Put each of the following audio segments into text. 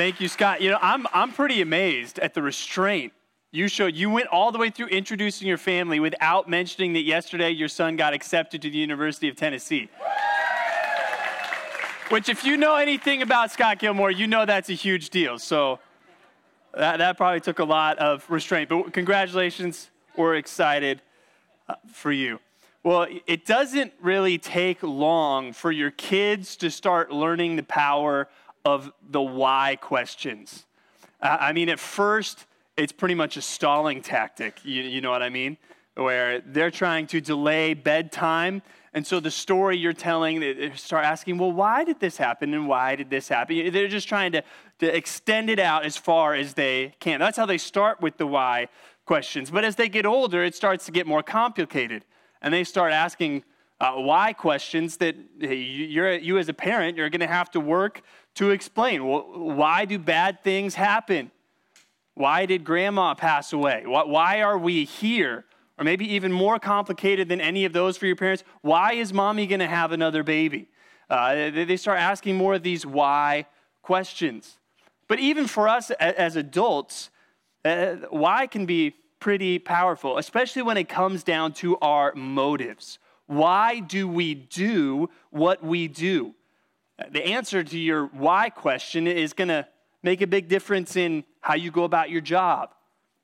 Thank you, Scott. You know, I'm, I'm pretty amazed at the restraint you showed. You went all the way through introducing your family without mentioning that yesterday your son got accepted to the University of Tennessee. Which, if you know anything about Scott Gilmore, you know that's a huge deal. So that, that probably took a lot of restraint. But congratulations. We're excited uh, for you. Well, it doesn't really take long for your kids to start learning the power of the why questions. I mean, at first, it's pretty much a stalling tactic. You, you know what I mean? Where they're trying to delay bedtime. And so the story you're telling, they start asking, well, why did this happen and why did this happen? They're just trying to, to extend it out as far as they can. That's how they start with the why questions. But as they get older, it starts to get more complicated. And they start asking uh, why questions that you're, you as a parent, you're going to have to work to explain. Why do bad things happen? Why did grandma pass away? Why are we here? Or maybe even more complicated than any of those for your parents, why is mommy going to have another baby? Uh, they start asking more of these why questions. But even for us as adults, uh, why can be pretty powerful, especially when it comes down to our motives. Why do we do what we do? The answer to your why question is going to make a big difference in how you go about your job,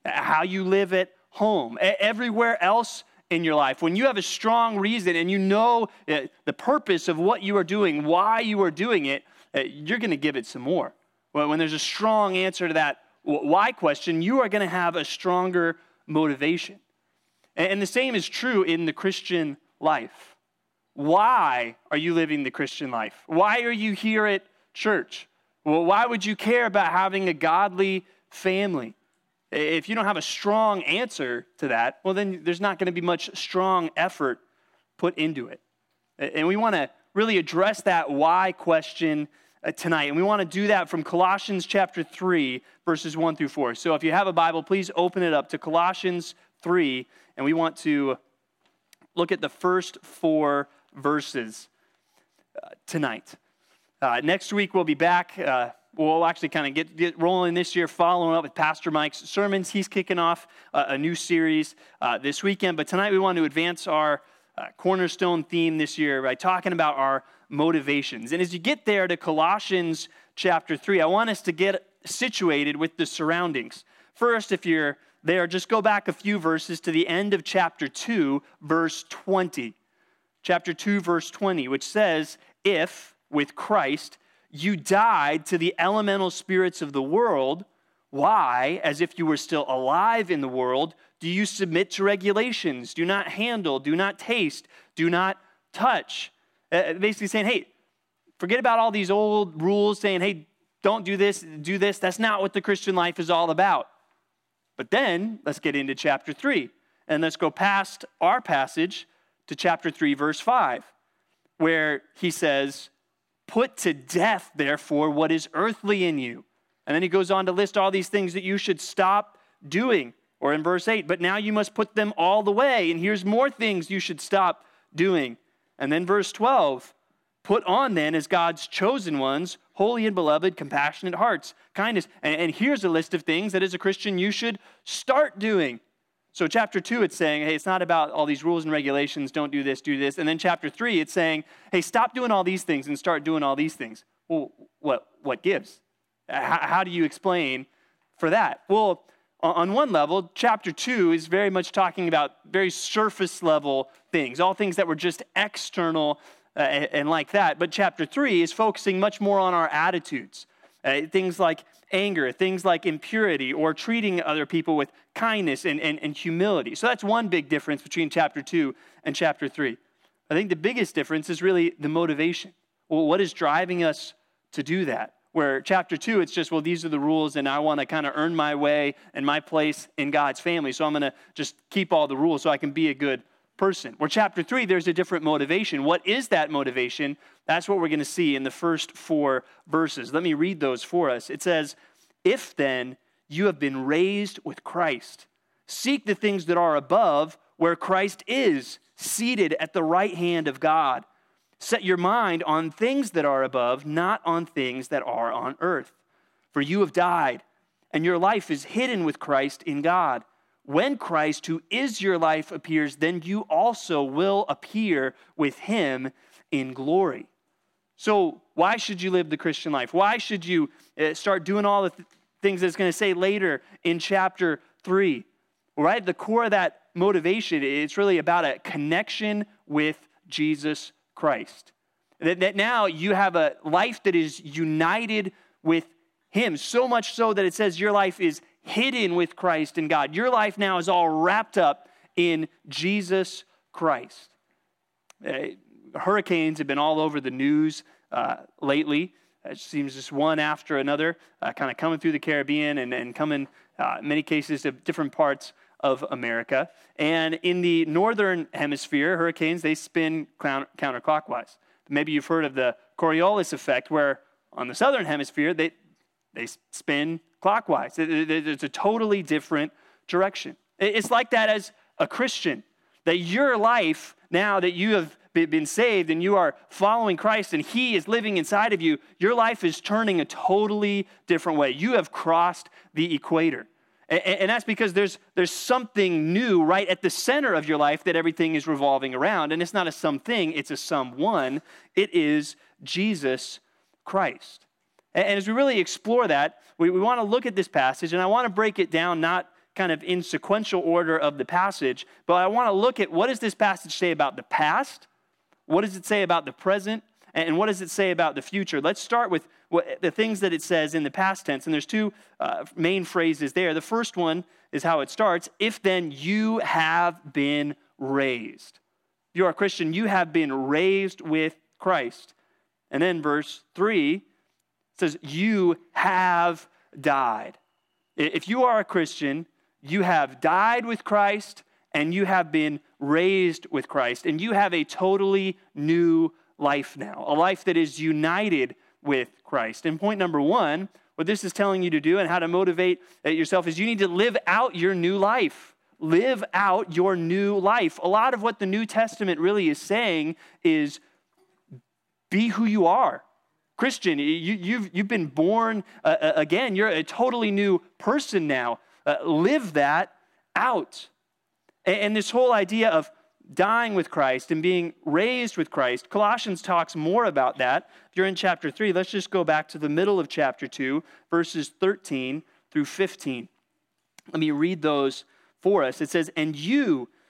how you live at home, everywhere else in your life. When you have a strong reason and you know uh, the purpose of what you are doing, why you are doing it, uh, you're going to give it some more. When there's a strong answer to that why question, you are going to have a stronger motivation. And the same is true in the Christian life. Why are you living the Christian life? Why are you here at church? Well, why would you care about having a godly family? If you don't have a strong answer to that, well, then there's not going to be much strong effort put into it. And we want to really address that why question uh, tonight. And we want to do that from Colossians chapter 3, verses 1 through 4. So if you have a Bible, please open it up to Colossians 3, and we want to look at the first four verses uh, tonight. Uh, next week, we'll be back. Uh, we'll actually kind of get, get rolling this year, following up with Pastor Mike's sermons. He's kicking off a new series uh, this weekend. But tonight, we want to advance our uh, cornerstone theme this year by talking about our motivations. And as you get there to Colossians chapter 3, I want us to get situated with the surroundings. First, if you're there, just go back a few verses to the end of chapter 2, verse 20. Chapter 2, verse 20, which says, If with Christ you died to the elemental spirits of the world, why, as if you were still alive in the world, do you submit to regulations? Do not handle, do not taste, do not touch. Uh, basically saying, hey, forget about all these old rules saying, hey, don't do this, do this. That's not what the Christian life is all about. But then let's get into chapter 3. And let's go past our passage to chapter 3, verse 5, where he says, Put to death, therefore, what is earthly in you. And then he goes on to list all these things that you should stop doing. Or in verse 8, but now you must put them all the way. And here's more things you should stop doing. And then verse 12 put on then as God's chosen ones, holy and beloved, compassionate hearts, kindness. And, and, here's a list of things that as a Christian you should start doing. So, chapter two, it's saying, hey, it's not about all these rules and regulations, don't do this, do this. And then chapter three, it's saying, hey, stop doing all these things and start doing all these things. Well, what, what gives? Uh, how, how do you explain for that? Well, on one level, chapter two is very much talking about very surface level things, all things that were just external uh, and like that. But chapter three is focusing much more on our attitudes. Uh, things like anger, things like impurity, or treating other people with kindness and, and, and humility. So that's one big difference between chapter two and chapter three. I think the biggest difference is really the motivation. Well, what is driving us to do that? Where chapter two, it's just, well, these are the rules, and I want to kind of earn my way and my place in God's family. So I'm going to just keep all the rules so I can be a good person. Where chapter three, there's a different motivation. What is that motivation? That's what we're going to see in the first four verses. Let me read those for us. It says, If then you have been raised with Christ, seek the things that are above, where Christ is, seated at the right hand of God. Set your mind on things that are above, not on things that are on earth. For you have died, and your life is hidden with Christ in God. When Christ, who is your life, appears, then you also will appear with him in glory. So, why should you live the Christian life? Why should you uh, start doing all the th- things that's going to say later in chapter 3? Right? The core of that motivation, it's really about a connection with Jesus Christ. That, that now you have a life that is united with Him, so much so that it says your life is hidden with Christ in God. Your life now is all wrapped up in Jesus Christ. Uh, hurricanes have been all over the news uh, lately. It seems just one after another, uh, kind of coming through the Caribbean and, and coming, uh, in many cases, to different parts of America. And in the northern hemisphere, hurricanes, they spin counterclockwise. Maybe you've heard of the Coriolis effect, where on the southern hemisphere, they, they spin clockwise. It's a totally different direction. It's like that as a Christian, that your life, now that you have been saved and you are following Christ and He is living inside of you, your life is turning a totally different way. You have crossed the equator. And, that's because there's, there's something new right at the center of your life that everything is revolving around. And it's not a something, it's a someone. It is Jesus Christ. And, as we really explore that, we, we want to look at this passage, and I want to break it down not kind of in sequential order of the passage, but I want to look at what does this passage say about the past? What does it say about the present? And what does it say about the future? Let's start with what, the things that it says in the past tense. And there's two uh, main phrases there. The first one is how it starts If then you have been raised. If you are a Christian, you have been raised with Christ. And then verse 3 says, You have died. If you are a Christian, you have died with Christ and you have been raised with Christ, and you have a totally new life now, a life that is united with Christ. And point number one, what this is telling you to do and how to motivate yourself is you need to live out your new life. Live out your new life. A lot of what the New Testament really is saying is be who you are. Christian, you, have you've, you've been born uh, uh, again. You're a totally new person now. Uh, live that out. And, and this whole idea of dying with Christ and being raised with Christ. Colossians talks more about that. If you're in chapter 3, let's just go back to the middle of chapter 2, verses 13 through 15. Let me read those for us. It says, And you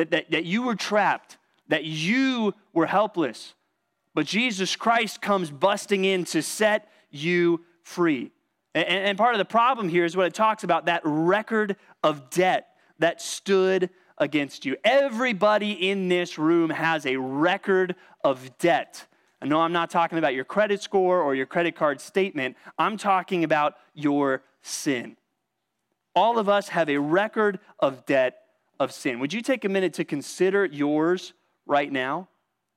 That, that, that you were trapped, that you were helpless, but Jesus Christ comes busting in to set you free. And, and part of the problem here is what it talks about that record of debt that stood against you. Everybody in this room has a record of debt. I know I'm not talking about your credit score or your credit card statement, I'm talking about your sin. All of us have a record of debt of sin. Would you take a minute to consider yours right now?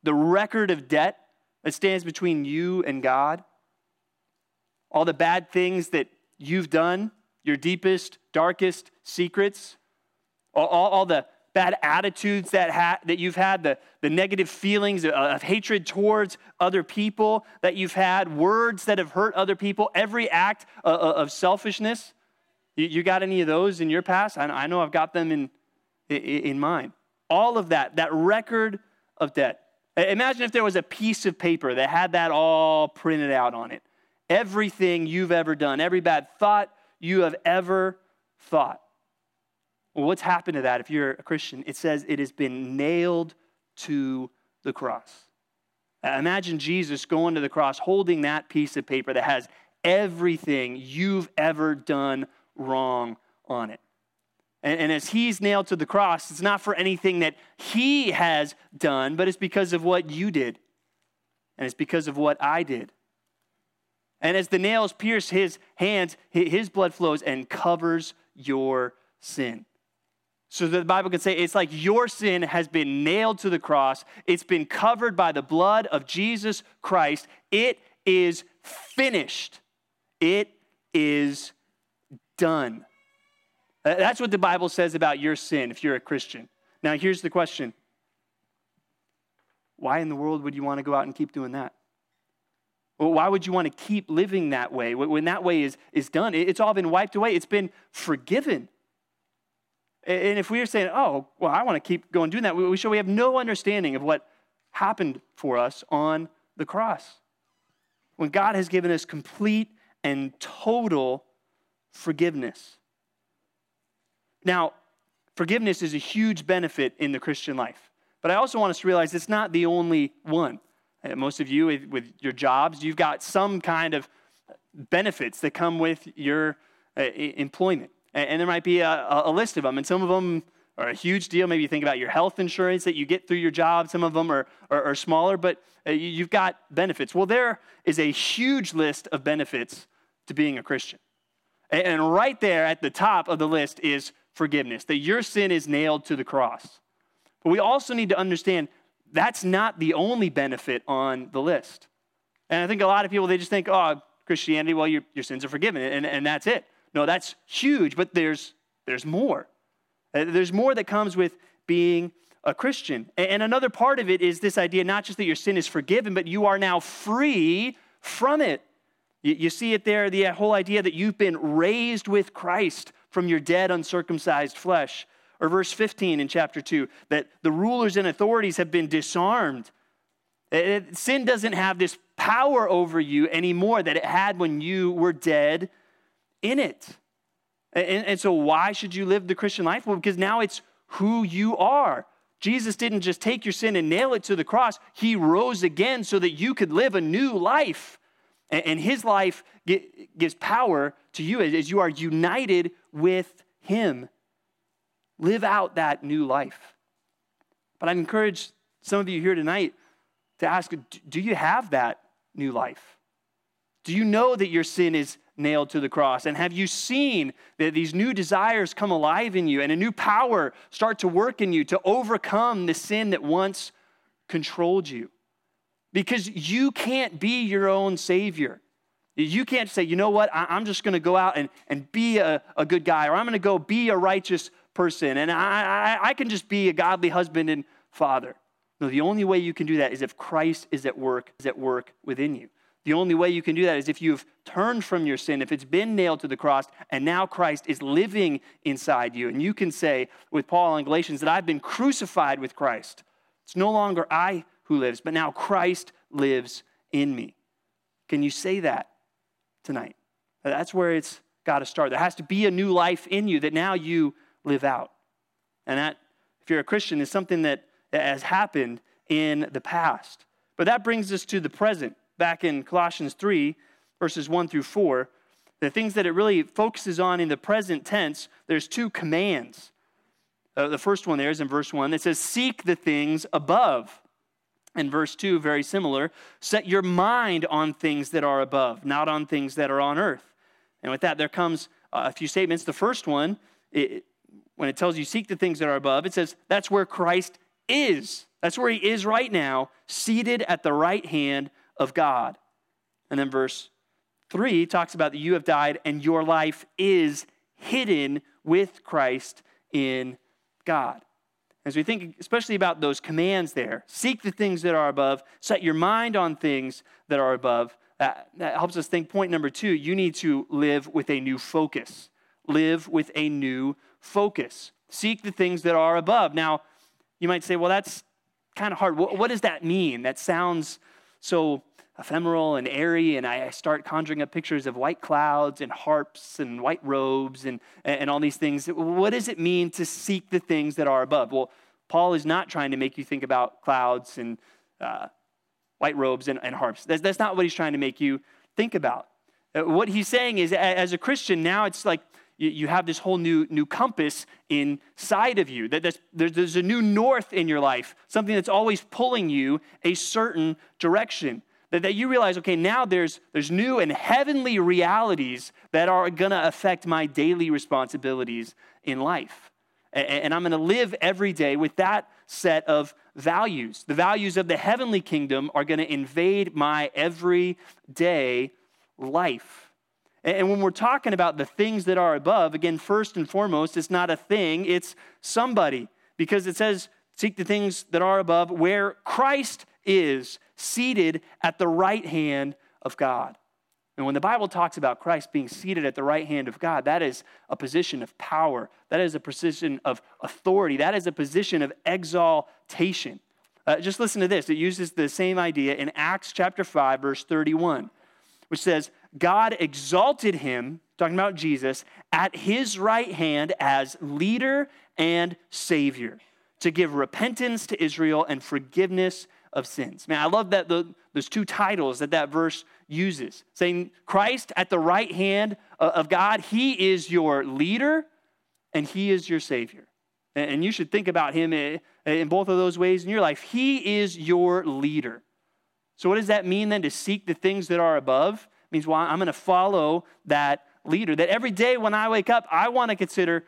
The record of debt that stands between you and God? All the bad things that you've done, your deepest, darkest secrets, all, all, the bad attitudes that, ha- that you've had, the, the negative feelings of, of hatred towards other people that you've had, words that have hurt other people, every act of, of selfishness. You, got any of those in your past? I know I've got them in, in, mind. All of that, that record of debt. Imagine if there was a piece of paper that had that all printed out on it. Everything you've ever done, every bad thought you have ever thought. Well, what's happened to that if you're a Christian? It says it has been nailed to the cross. Imagine Jesus going to the cross holding that piece of paper that has everything you've ever done wrong on it. And, and, as he's nailed to the cross, it's not for anything that he has done, but it's because of what you did. And it's because of what I did. And as the nails pierce his hands, his blood flows and covers your sin. So that the Bible can say it's like your sin has been nailed to the cross. It's been covered by the blood of Jesus Christ. It is finished. It is done. Uh, that's what the Bible says about your sin if you're a Christian. Now, here's the question Why in the world would you want to go out and keep doing that? Well, why would you want to keep living that way when that way is, is done? It's all been wiped away, it's been forgiven. And if we are saying, oh, well, I want to keep going doing that, we show we have no understanding of what happened for us on the cross. When God has given us complete and total forgiveness. Now, forgiveness is a huge benefit in the Christian life. But I also want us to realize it's not the only one. Uh, most of you, with your jobs, you've got some kind of benefits that come with your uh, employment. And there might be a, list of them, and some of them are a huge deal. Maybe you think about your health insurance that you get through your job. Some of them are, are, are smaller, but uh, you've got benefits. Well, there is a huge list of benefits to being a Christian. And right there at the top of the list is forgiveness, that your sin is nailed to the cross. But we also need to understand that's not the only benefit on the list. And I think a lot of people, they just think, oh, Christianity, well, your, your sins are forgiven, and, and that's it. No, that's huge, but there's, there's more. Uh, there's more that comes with being a Christian. And another part of it is this idea not just that your sin is forgiven, but you are now free from it. You see it there, the whole idea that you've been raised with Christ from your dead, uncircumcised flesh. Or verse 15 in chapter 2, that the rulers and authorities have been disarmed. Eh, eh, sin doesn't have this power over you anymore that it had when you were dead in it. And, and, so, why should you live the Christian life? Well, because now it's who you are. Jesus didn't just take your sin and nail it to the cross, He rose again so that you could live a new life. And, His life gives power to you as you are united with Him. Live out that new life. But I'd encourage some of you here tonight to ask do you have that new life? Do you know that your sin is nailed to the cross? And have you seen that these new desires come alive in you and a new power start to work in you to overcome the sin that once controlled you? Because you can't be your own savior. You can't say, you know what, I'm just going to go out and, and be a, a good guy, or I'm going to go be a righteous person, and I, I, I can just be a godly husband and father. No, the only way you can do that is if Christ is at work, is at work within you. The only way you can do that is if you've turned from your sin, if it's been nailed to the cross, and now Christ is living inside you. And you can say with Paul in Galatians that I've been crucified with Christ. It's no longer I who lives, but now Christ lives in me. Can you say that tonight? That's where it's got to start. There has to be a new life in you that now you live out. And that, if you're a Christian, is something that has happened in the past. But that brings us to the present back in Colossians 3, verses 1 through 4, the things that it really focuses on in the present tense, there's two commands. Uh, the first one there is in verse 1 that says, Seek the things above. And verse 2, very similar, set your mind on things that are above, not on things that are on earth. And with that, there comes a few statements. The first one, it, when it tells you seek the things that are above, it says that's where Christ is. That's where he is right now, seated at the right hand of God. And then verse 3 talks about that you have died and your life is hidden with Christ in God. As we think especially about those commands there, seek the things that are above, set your mind on things that are above. That, that helps us think point number two, you need to live with a new focus. Live with a new focus. Seek the things that are above. Now, you might say, well, that's kind of hard. What, what does that mean? That sounds so ephemeral and airy, and I start conjuring up pictures of white clouds and harps and white robes and, and all these things. What does it mean to seek the things that are above? Well, Paul is not trying to make you think about clouds and uh, white robes and, and harps. That's, that's not what he's trying to make you think about. Uh, what he's saying is, as a Christian, now it's like you, have this whole new, new compass inside of you. That there's a new north in your life, something that's always pulling you a certain direction. That, that you realize, okay, now there's, there's new and heavenly realities that are to affect my daily responsibilities in life. And, and I'm to live every day with that set of values. The values of the heavenly kingdom are to invade my everyday life. And when we're talking about the things that are above, again, first and foremost, it's not a thing, it's somebody. Because it says, seek the things that are above where Christ is seated at the right hand of God. And when the Bible talks about Christ being seated at the right hand of God, that is a position of power. That is a position of authority. That is a position of exaltation. Uh, just listen to this. It uses the same idea in Acts chapter 5, verse 31, which says, God exalted him, talking about Jesus, at his right hand as leader and savior to give repentance to Israel and forgiveness of sins. Man, I love that the, those two titles that that verse uses, saying Christ at the right hand uh, of God, he is your leader and he is your savior. And you should think about him eh, eh, in both of those ways in your life. He is your leader. So, what does that mean then to seek the things that are above? It means, well, I'm going to follow that leader. That every day when I wake up, I want to consider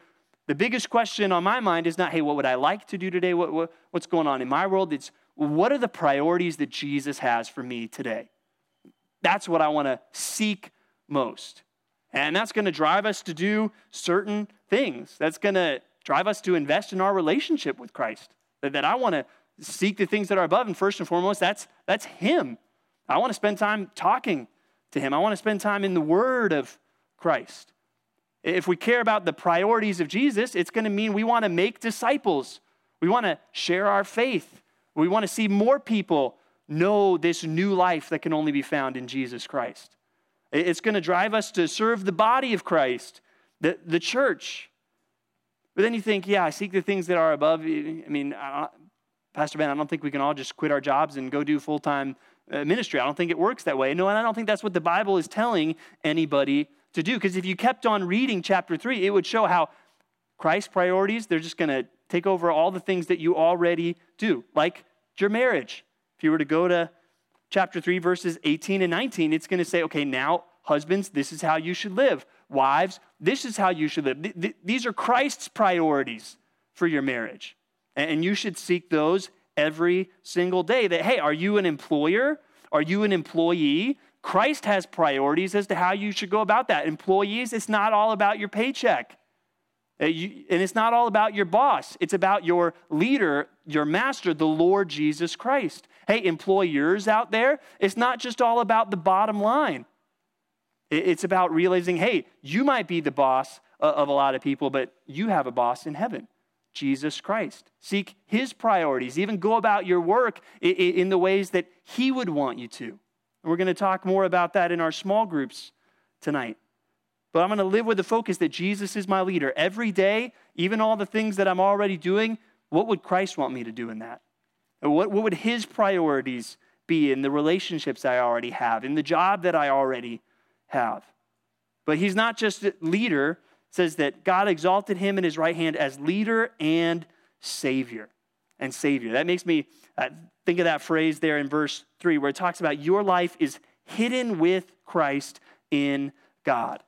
the biggest question on my mind is not, hey, what would I like to do today? What, what, what's going on in my world? It's, what are the priorities that Jesus has for me today? That's what I want to seek most. And that's going to drive us to do certain things. That's going to drive us to invest in our relationship with Christ. That, that I want to seek the things that are above. And first and foremost, that's, that's Him. I want to spend time talking to Him. I want to spend time in the Word of Christ. If we care about the priorities of Jesus, it's going to mean we want to make disciples. We want to share our faith. We want to see more people know this new life that can only be found in Jesus Christ. It's going to drive us to serve the body of Christ, the, the church. But then you think, yeah, I seek the things that are above. I mean, I, Pastor Ben, I don't think we can all just quit our jobs and go do full time uh, ministry. I don't think it works that way. No, and I don't think that's what the Bible is telling anybody to do. Because if you kept on reading chapter three, it would show how Christ's priorities, they're just going to take over all the things that you already do, like your marriage. If you were to go to chapter 3, verses 18 and 19, it's going to say, okay, now, husbands, this is how you should live. Wives, this is how you should live. These are Christ's priorities for your marriage. And you should seek those every single day. That, hey, are you an employer? Are you an employee? Christ has priorities as to how you should go about that. Employees, it's not all about your paycheck. Uh, and it's not all about your boss, it's about your leader, your master, the Lord Jesus Christ. Hey, employers out there, it's not just all about the bottom line. It's about realizing, hey, you might be the boss of a lot of people, but you have a boss in heaven, Jesus Christ. Seek his priorities, even go about your work in the ways that he would want you to. And we're going to talk more about that in our small groups tonight. But I'm going to live with the focus that Jesus is my leader. Every day, even all the things that I'm already doing, what would Christ want me to do in that? What, what would his priorities be in the relationships I already have, in the job that I already have? But he's not just a leader, says that God exalted him in his right hand as leader and savior. And savior. That makes me uh, think of that phrase there in verse 3 where it talks about your life is hidden with Christ in God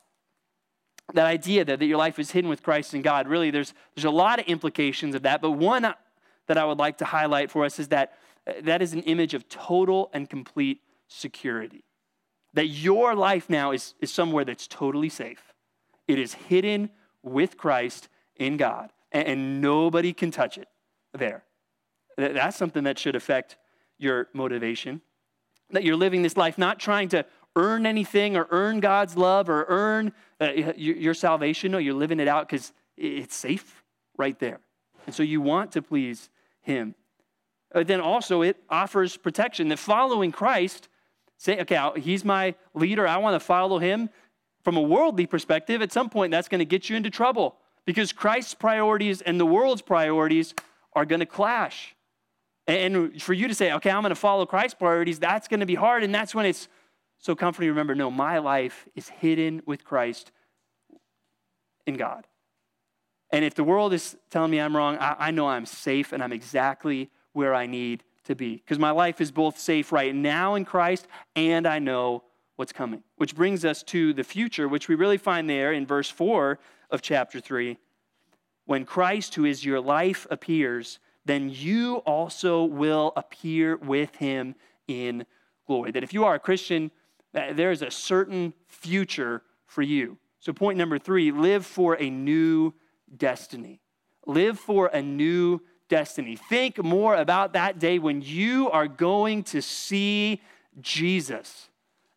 that idea that, that your life is hidden with Christ in God, really, there's, there's a lot of implications of that. But one that I would like to highlight for us is that uh, that is an image of total and complete security. That your life now is, is somewhere that's totally safe. It is hidden with Christ in God, and, and nobody can touch it there. That's something that should affect your motivation. That you're living this life not trying to earn anything or earn God's love or earn uh, your salvation. No, you're living it out because it's safe right there. And so you want to please Him. But then also, it offers protection. That following Christ, say, okay, He's my leader, I want to follow Him. From a worldly perspective, at some point, that's going to get you into trouble because Christ's priorities and the world's priorities are going to clash. And for you to say, okay, I'm going to follow Christ's priorities, that's going to be hard. And that's when it's so comforting remember no, my life is hidden with Christ in God. And if the world is telling me I'm wrong, I, I know I'm safe and I'm exactly where I need to be. Because my life is both safe right now in Christ and I know what's coming. Which brings us to the future, which we really find there in verse 4 of chapter 3. When Christ, who is your life, appears, then you also will appear with him in glory. That if you are a Christian, there is a certain future for you. So, point number three live for a new destiny. Live for a new destiny. Think more about that day when you are going to see Jesus.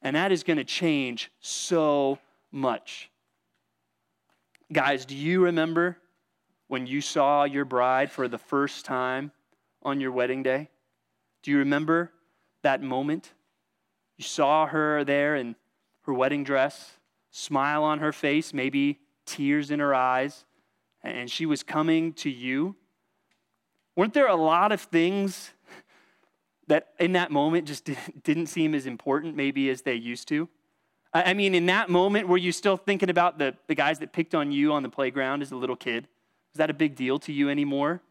And that is going to change so much. Guys, do you remember when you saw your bride for the first time on your wedding day? Do you remember that moment? You saw her there in her wedding dress, smile on her face, maybe tears in her eyes, and she was coming to you. Weren't there a lot of things that in that moment just didn't seem as important maybe as they used to? I mean, in that moment, were you still thinking about the, the guys that picked on you on the playground as a little kid? Was that a big deal to you anymore?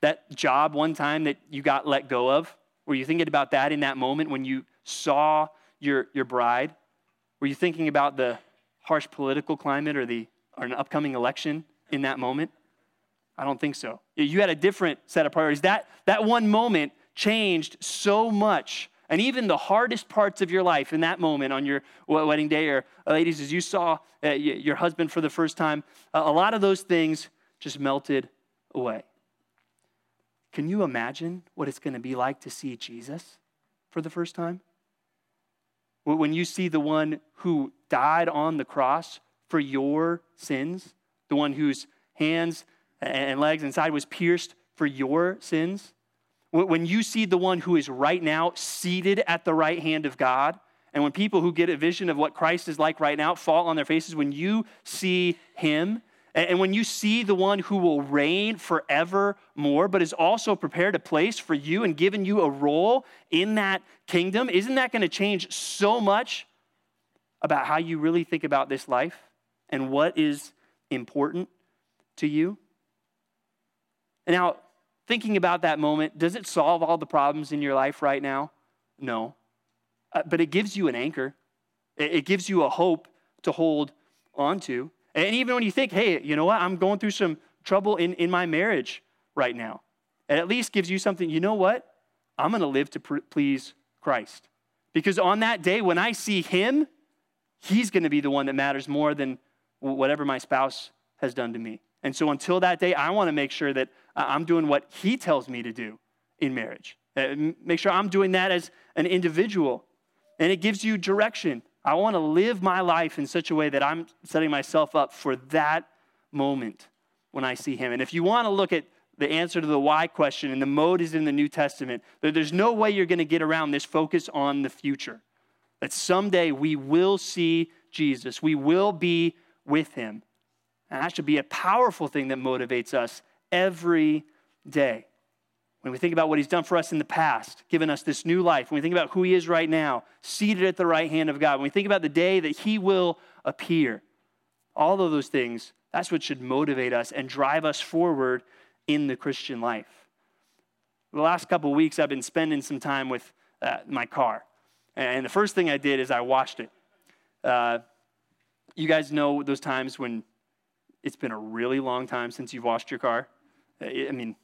That job one time that you got let go of? Were you thinking about that in that moment when you saw your, your bride? Were you thinking about the harsh political climate or, the, or an upcoming election in that moment? I don't think so. You had a different set of priorities. That, that one moment changed so much. And even the hardest parts of your life in that moment on your wedding day, or uh, ladies, as you saw uh, your husband for the first time, a lot of those things just melted away. Can you imagine what it's going to be like to see Jesus for the first time? When you see the one who died on the cross for your sins, the one whose hands and legs and side was pierced for your sins, when you see the one who is right now seated at the right hand of God, and when people who get a vision of what Christ is like right now fall on their faces, when you see him, and when you see the one who will reign forevermore, but is also prepared a place for you and given you a role in that kingdom, isn't that going to change so much about how you really think about this life and what is important to you? Now, thinking about that moment, does it solve all the problems in your life right now? No. Uh, but it gives you an anchor, it, it gives you a hope to hold onto. And even when you think, hey, you know what, I'm going through some trouble in, in my marriage right now, it at least gives you something, you know what? I'm going to live to please Christ. Because on that day, when I see Him, He's going to be the one that matters more than whatever my spouse has done to me. And so until that day, I want to make sure that I'm doing what He tells me to do in marriage. Uh, make sure I'm doing that as an individual. And it gives you direction. I want to live my life in such a way that I'm setting myself up for that moment when I see Him. And if you want to look at the answer to the why question, and the mode is in the New Testament, there's no way you're going to get around this focus on the future. That someday we will see Jesus, we will be with Him. And that should be a powerful thing that motivates us every day. When we think about what he's done for us in the past, given us this new life, when we think about who he is right now, seated at the right hand of God, when we think about the day that he will appear, all of those things, that's what should motivate us and drive us forward in the Christian life. The last couple weeks, I've been spending some time with uh, my car. And the first thing I did is I washed it. Uh, you guys know those times when it's been a really long time since you've washed your car. I mean,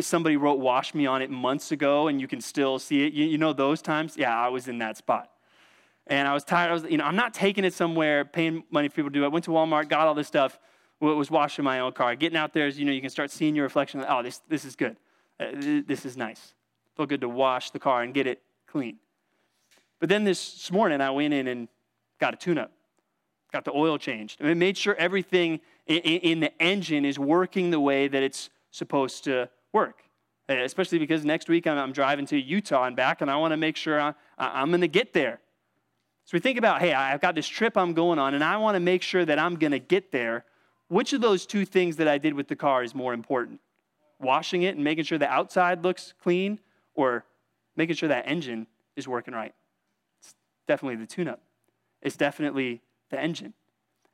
somebody wrote wash me on it months ago and you can still see it. You, you, know those times? Yeah, I was in that spot. And I was tired. I was, you know, I'm not taking it somewhere, paying money for people to do it. I went to Walmart, got all this stuff, was washing my own car. Getting out there is, you know, you can start seeing your reflection. Oh, this, this is good. Uh, this is nice. Feel good to wash the car and get it clean. But then this morning, I went in and got a tune up got the oil changed. I made sure everything in, the engine is working the way that it's supposed to work. Eh, especially because next week I'm, driving to Utah and back, and I want to make sure I, I'm going to get there. So we think about, hey, I've got this trip I'm going on, and I want to make sure that I'm going to get there. Which of those two things that I did with the car is more important? Washing it and making sure the outside looks clean, or making sure that engine is working right? It's definitely the tune up. It's definitely the engine.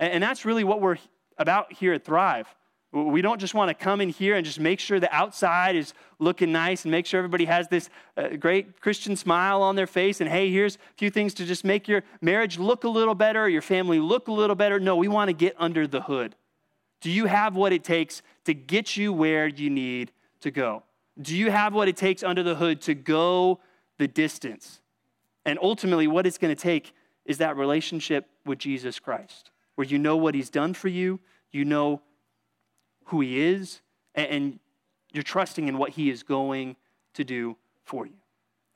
And, that's really what we're about here at Thrive. We don't just want to come in here and just make sure the outside is looking nice and make sure everybody has this uh, great Christian smile on their face. And hey, here's a few things to just make your marriage look a little better, your family look a little better. No, we want to get under the hood. Do you have what it takes to get you where you need to go? Do you have what it takes under the hood to go the distance? And ultimately, what it's going to take is that relationship with Jesus Christ, where you know what he's done for you, you know who He is, and you're trusting in what He is going to do for you.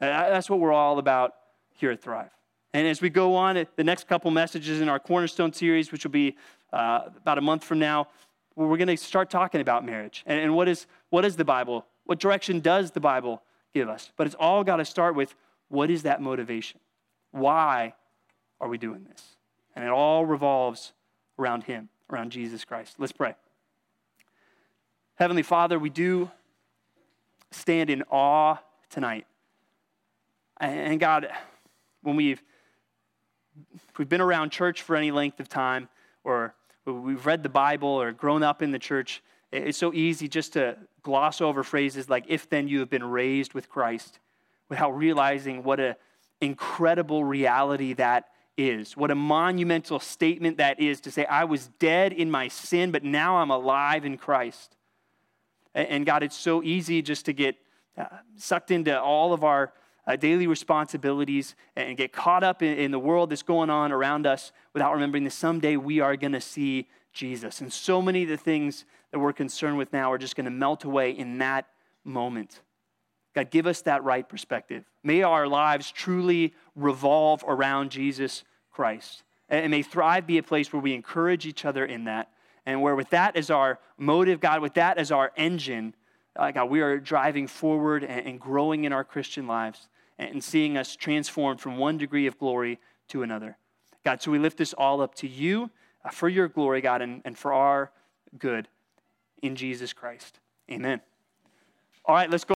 That's what we're all about here at Thrive. And as we go on, the next couple messages in our Cornerstone series, which will be uh, about a month from now, we're going to start talking about marriage and, and what, is, what is the Bible? What direction does the Bible give us? But it's all got to start with what is that motivation? Why are we doing this? And it all revolves around Him, around Jesus Christ. Let's pray. Heavenly Father, we do stand in awe tonight. And God, when we've, we've been around church for any length of time, or we've read the Bible or grown up in the church, it's so easy just to gloss over phrases like, if then you have been raised with Christ, without realizing what an incredible reality that is. What a monumental statement that is to say, I was dead in my sin, but now I'm alive in Christ. And God, it's so easy just to get uh, sucked into all of our uh, daily responsibilities and get caught up in, in the world that's going on around us without remembering that someday we are going to see Jesus. And so many of the things that we're concerned with now are just going to melt away in that moment. God, give us that right perspective. May our lives truly revolve around Jesus Christ. And may Thrive be a place where we encourage each other in that and where with that as our motive, God, with that as our engine, uh, God, we are driving forward and, and growing in our Christian lives and seeing us transformed from one degree of glory to another. God, so we lift this all up to you uh, for your glory, God, and, and for our good in Jesus Christ. Amen. All right, let's go.